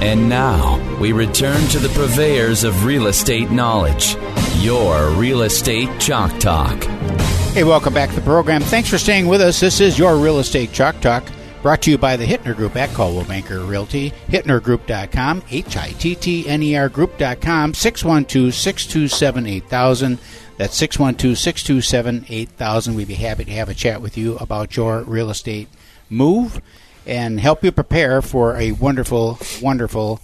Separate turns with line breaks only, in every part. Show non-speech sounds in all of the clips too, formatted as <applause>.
And now we return to the purveyors of real estate knowledge, your Real Estate Chalk Talk.
Hey, welcome back to the program. Thanks for staying with us. This is your Real Estate Chalk Talk, brought to you by the Hittner Group at Coldwell Banker Realty, hittnergroup.com, H-I-T-T-N-E-R Group.com, 612-627-8000. That's 612-627-8000. We'd be happy to have a chat with you about your real estate move and help you prepare for a wonderful, wonderful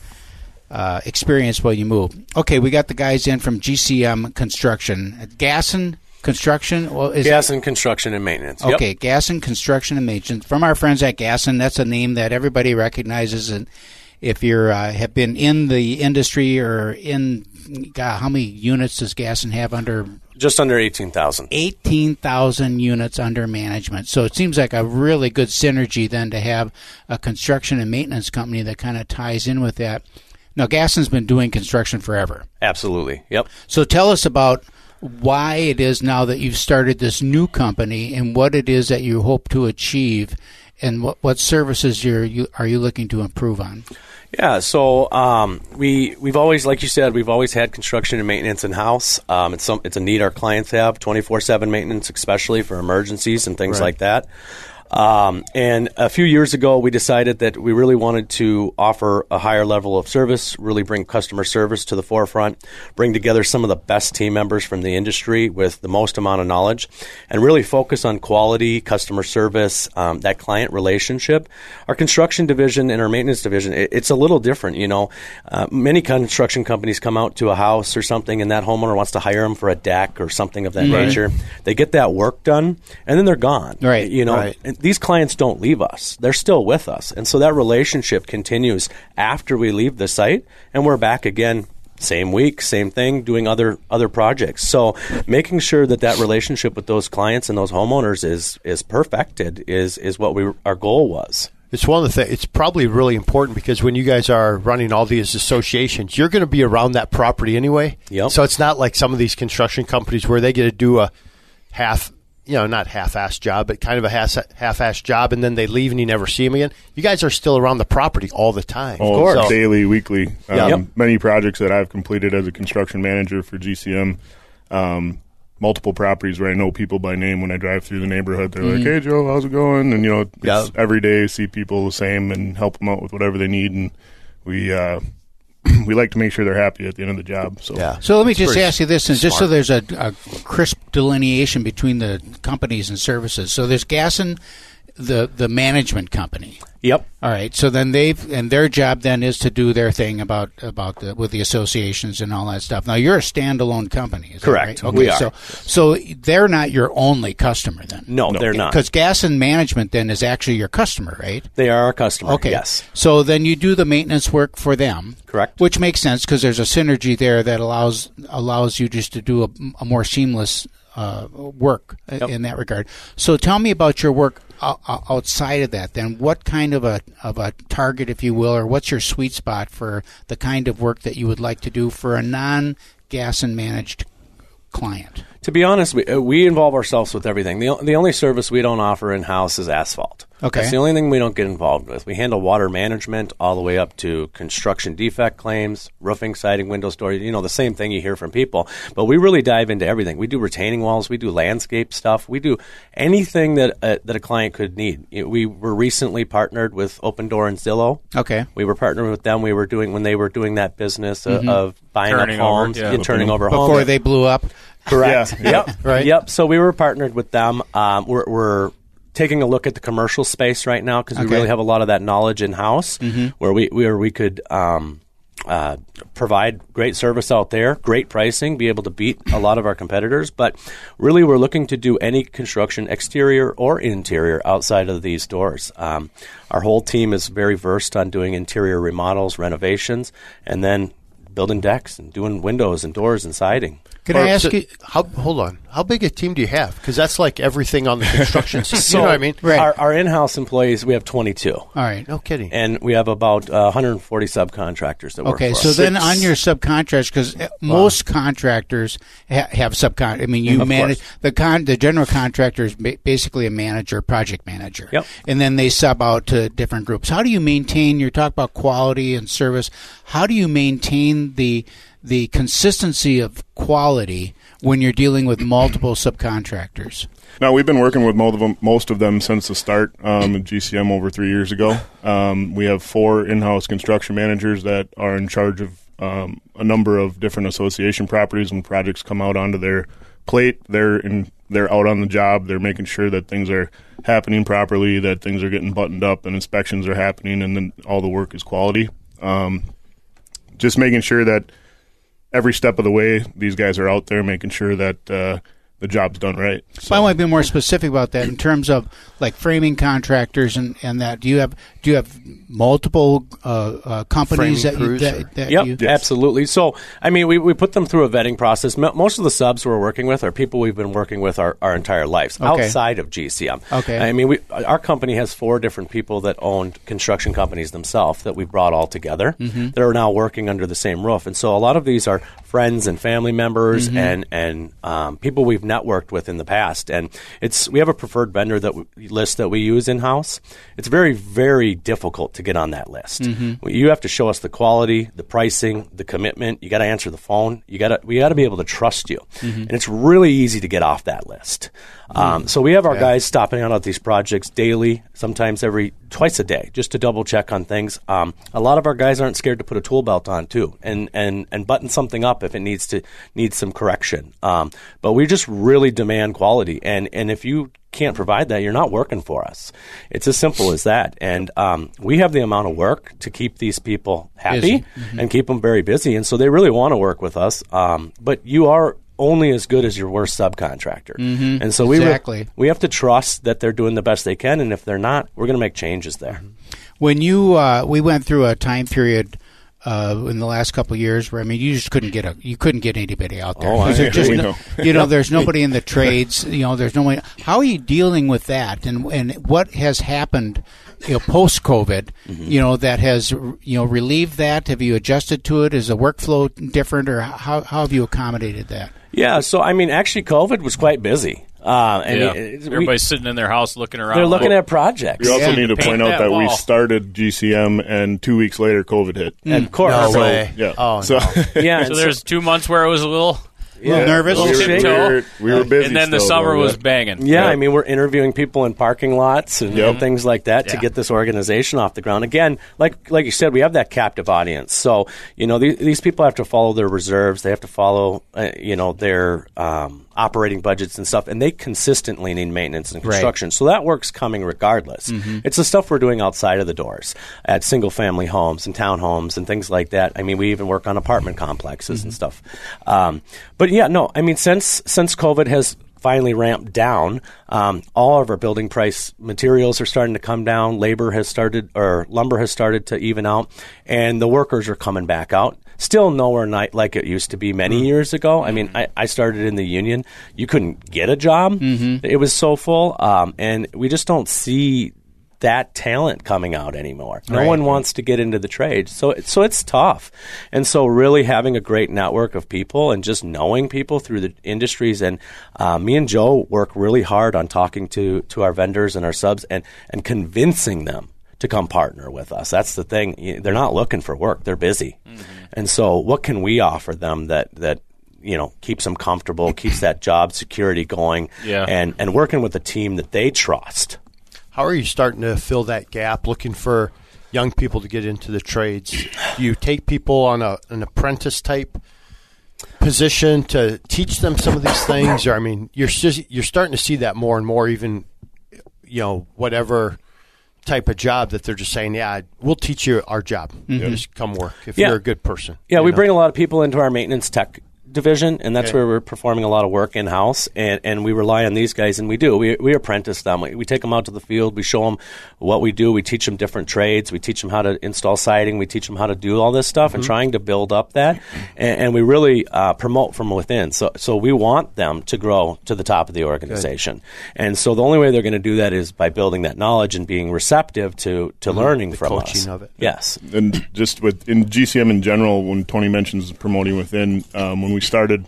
uh, experience while you move. Okay, we got the guys in from GCM Construction. Gassen Construction? Well, is
Gassen Construction and Maintenance. Yep.
Okay, Gassen Construction and Maintenance. From our friends at Gassen, that's a name that everybody recognizes. And if you uh, have been in the industry or in, God, how many units does Gassen have under
Just under 18,000.
18,000 units under management. So it seems like a really good synergy then to have a construction and maintenance company that kind of ties in with that. Now, Gassen's been doing construction forever.
Absolutely. Yep.
So tell us about why it is now that you've started this new company and what it is that you hope to achieve and what, what services you're, you, are you looking to improve on?
Yeah, so um, we we've always, like you said, we've always had construction and maintenance in house. Um, it's some it's a need our clients have twenty four seven maintenance, especially for emergencies and things
Right.
like that. Um, and a few years ago, we decided that we really wanted to offer a higher level of service, really bring customer service to the forefront, bring together some of the best team members from the industry with the most amount of knowledge, and really focus on quality, customer service, um, that client relationship. Our construction division and our maintenance division, it, it's a little different. You know, uh, many construction companies come out to a house or something, and that homeowner wants to hire them for a deck or something of that
Right.
nature. They get that work done, and then they're gone.
Right,
You know,
right.
These clients don't leave us. They're still with us. And so that relationship continues after we leave the site and we're back again same week, same thing, doing other other projects. So making sure that that relationship with those clients and those homeowners is is perfected is is what we our goal was.
It's one of the things. It's probably really important because when you guys are running all these associations, you're going to be around that property anyway.
Yep.
So it's not like some of these construction companies where they get to do a half, you know, not half-ass job, but kind of a half, half-ass job, and then they leave and you never see them again. You guys are still around the property all the time.
Oh,
So-
daily, weekly. Um,
Yep.
Many projects that I've completed as a construction manager for GCM. Um, multiple properties where I know people by name when I drive through the neighborhood. They're like, "Hey, Joe, how's it going?" And you know, it's
Yeah.
every day see people the same and help them out with whatever they need. And we uh, <clears throat> we like to make sure they're happy at the end of the job. So
yeah.
So let me
It's
just ask you this, and just so there's a, a crisp delineation between the companies and services. So there's Gassen, the the management company.
Yep.
All right. So then they've and their job then is to do their thing about about the, with the associations and all that stuff. Now you're a standalone company, is that
Correct.
right? Okay.
We are.
So so they're not your only customer then.
No, they're not.
Because Gassen Management then is actually your customer, right?
They are our customer.
Okay.
Yes.
So then you do the maintenance work for them.
Correct.
Which makes sense because there's a synergy there that allows allows you just to do a, a more seamless uh, work
Yep.
in that regard. So tell me about your work o- o- outside of that. Then, what kind of a of a target, if you will, or what's your sweet spot for the kind of work that you would like to do for a non Gassen managed client?
To be honest, we, uh, we involve ourselves with everything. The, the only service we don't offer in house is asphalt.
Okay.
That's the only thing we don't get involved with. We handle water management all the way up to construction defect claims, roofing, siding, window doors, you know, the same thing you hear from people. But we really dive into everything. We do retaining walls, we do landscape stuff, we do anything that, uh, that a client could need. We were recently partnered with Opendoor and Zillow.
Okay.
We were partnering with them. We were doing when they were doing that business uh, of buying
Turning
up
over,
homes
yeah.
and turning over homes.
Before they blew up.
Correct.
Yeah.
Yep. <laughs>
Right.
Yep. So we were partnered with them. Um, we're, we're taking a look at the commercial space right now because we really have a lot of that knowledge in house, where we where we could um, uh, provide great service out there, great pricing, be able to beat a lot of our competitors. But really, we're looking to do any construction, exterior or interior, outside of these doors. Um, our whole team is very versed on doing interior remodels, renovations, and then building decks and doing windows and doors and siding.
Can
Or
I ask
so-
you?
How, hold on. How big a team do you have? Because that's like everything on the construction <laughs> side. you know what I mean?
Right.
Our, our in-house employees, we have 22.
All right.
No kidding.
And we have about uh, 140 subcontractors that work
Okay,
for
so
us.
then on your subcontractors, because most contractors ha- have subcon. I mean, you
Of
manage
course.
the con. The general contractor is ba- basically a manager, project manager.
Yep.
And then they sub out to different groups. How do you maintain? You talk about quality and service. How do you maintain the the consistency of quality when you're dealing with multiple subcontractors?
Now we've been working with most of them, since the start um, at GCM over three years ago. Um, we have four in-house construction managers that are in charge of um, a number of different association properties. When projects come out onto their plate, they're in, they're out on the job. They're making sure that things are happening properly, that things are getting buttoned up, and inspections are happening, and then all the work is quality. Um, just making sure that every step of the way, these guys are out there making sure that uh, the job's done right.
So I want to be more specific about that in terms of like framing contractors and, and that. Do you have do you have multiple uh, uh, companies
Framing
that you,
crews
that, that
Yep,
you?
absolutely. So, I mean, we, we put them through a vetting process. Most of the subs we're working with are people we've been working with our, our entire lives
Okay.
outside of GCM.
Okay.
I mean, we, our company has four different people that owned construction companies themselves that we brought all together
Mm-hmm.
that are now working under the same roof. And so a lot of these are friends and family members
Mm-hmm.
and, and um, people we've networked with in the past. And it's we have a preferred vendor that we, list that we use in house. It's very, very difficult to get on that list.
Mm-hmm.
You have to show us the quality, the pricing, the commitment. You got to answer the phone. You got to we got to be able to trust you,
Mm-hmm.
and it's really easy to get off that list. Um, so we have our guys stopping out at these projects daily, sometimes every twice a day, just to double check on things. Um, a lot of our guys aren't scared to put a tool belt on too, and and and button something up if it needs to needs some correction. Um, but we just really demand quality, and and if you can't provide that, you're not working for us. It's as simple as that. And um, we have the amount of work to keep these people happy
Mm-hmm.
and keep them very busy. And so they really want to work with us. Um, but you are only as good as your worst subcontractor. Mm-hmm. And so we, re- we have to trust that they're doing the best they can. And if they're not, we're going to make changes there.
When you uh, we went through a time period. Uh, in the last couple of years, where I mean, you just couldn't get a, you couldn't get anybody out there.
Oh, I
just no-
know.
you know, <laughs> there's nobody in the trades. You know, there's nobody. How are you dealing with that? And and what has happened, you know, post COVID?
Mm-hmm.
You know, that has you know relieved that. Have you adjusted to it? Is the workflow different, or how how have you accommodated that?
Yeah. So, I mean, actually, COVID was quite busy. Uh, and
Yeah.
it- it- we-
Everybody's sitting in their house looking around.
they're looking
like,
at projects.
We also
Yeah.
need to
Paint
point out
that
that, we started GCM and two weeks later COVID hit.
Of course.
No
So-
way.
Yeah.
Oh,
so, <laughs>
Yeah.
So
and
there's two months where it was a little,
A little nervous.
we,
little
were, we,
tiptoe.
were, we were busy.
and then the
still,
summer
though,
was banging.
Yeah,
Yeah.
I mean, we're interviewing people in parking lots and,
Yep.
and things like that to get this organization off the ground. Again, like like you said, we have that captive audience. So you know, these, these people have to follow their reserves. They have to follow, uh, you know, their um, operating budgets and stuff, and they consistently need maintenance and
Right.
construction. So that work's coming regardless. It's the stuff we're doing outside of the doors at single family homes and townhomes and things like that. I mean, we even work on apartment complexes and stuff. Um, but yeah, no, I mean, since since COVID has finally ramped down, um, all of our building price materials are starting to come down. Labor has started, or lumber has started to even out, and the workers are coming back out. Still nowhere night like it used to be many years ago. I mean, I, I started in the union. You couldn't get a job. It was so full, um, and we just don't see that talent coming out anymore. No
Right.
one wants to get into the trade, so so it's tough. And so, really having a great network of people and just knowing people through the industries. And uh, me and Joe work really hard on talking to to our vendors and our subs and and convincing them to come partner with us. That's the thing. They're not looking for work; they're busy. And so, what can we offer them that that you know keeps them comfortable, keeps that job security going,
Yeah.
and and working with a team that they trust.
How are you starting to fill that gap, looking for young people to get into the trades? Do you take people on a, an apprentice type position to teach them some of these things? Or, I mean, you're, you're starting to see that more and more, even, you know, whatever type of job that they're just saying, "Yeah, we'll teach you our job.
Mm-hmm.
Just come work if
Yeah.
you're a good person."
Yeah, we
know?
bring a lot of people into our maintenance tech division, and that's
Okay.
where we're performing a lot of work in house, and, and we rely on these guys, and we do. We, we apprentice them. We, we take them out to the field. We show them what we do. We teach them different trades. We teach them how to install siding. We teach them how to do all this stuff, and trying to build up that, and, and we really uh, promote from within. So, so we want them to grow to the top of the organization, and so the only way they're going to do that is by building that knowledge and being receptive to to learning
The
from
coaching
us.
of it.
Yes.
and just with in GCM in general, when Tony mentions promoting within, um, when we started,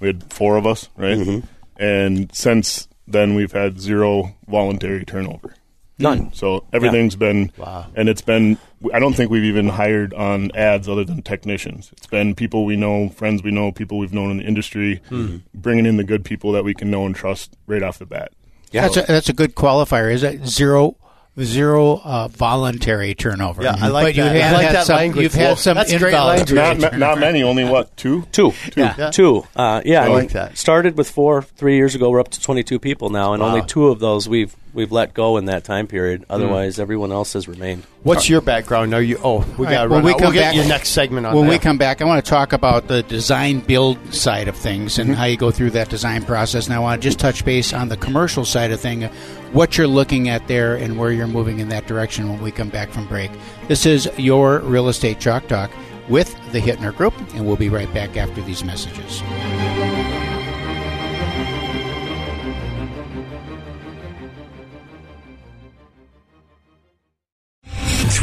we had four of us, right?
Mm-hmm.
And since then, we've had zero voluntary turnover.
None.
So everything's been,
Wow.
and it's been. I don't think we've even hired on ads other than technicians. It's been people we know, friends we know, people we've known in the industry,
Hmm.
bringing in the good people that we can know and trust right off the bat.
Yeah, That's a, that's a good qualifier. Is it zero zero uh, voluntary turnover?
Yeah, I like
but you
that. I like
had
that
some,
language.
You've had
Well,
some
that's great
involuntary
Not ma- not many, only what two?
Two.
Yeah.
Two. Uh, yeah.
I
and
like that.
Started with four three years ago. We're up to 22 people now, and
Wow.
only two of those we've we've let go in that time period. Mm. Otherwise, everyone else has remained.
What's your background? Are you? Oh, we got
right,
to
when
run.
we
out.
come
we'll get
back-
your next segment on
When
that.
we come back, I want to talk about the design build side of things and mm-hmm. how you go through that design process. And I want to just touch base on the commercial side of thing, what you're looking at there and where you're moving in that direction when we come back from break. This is your Real Estate Chalk Talk with the Hittner Group, and we'll be right back after these messages.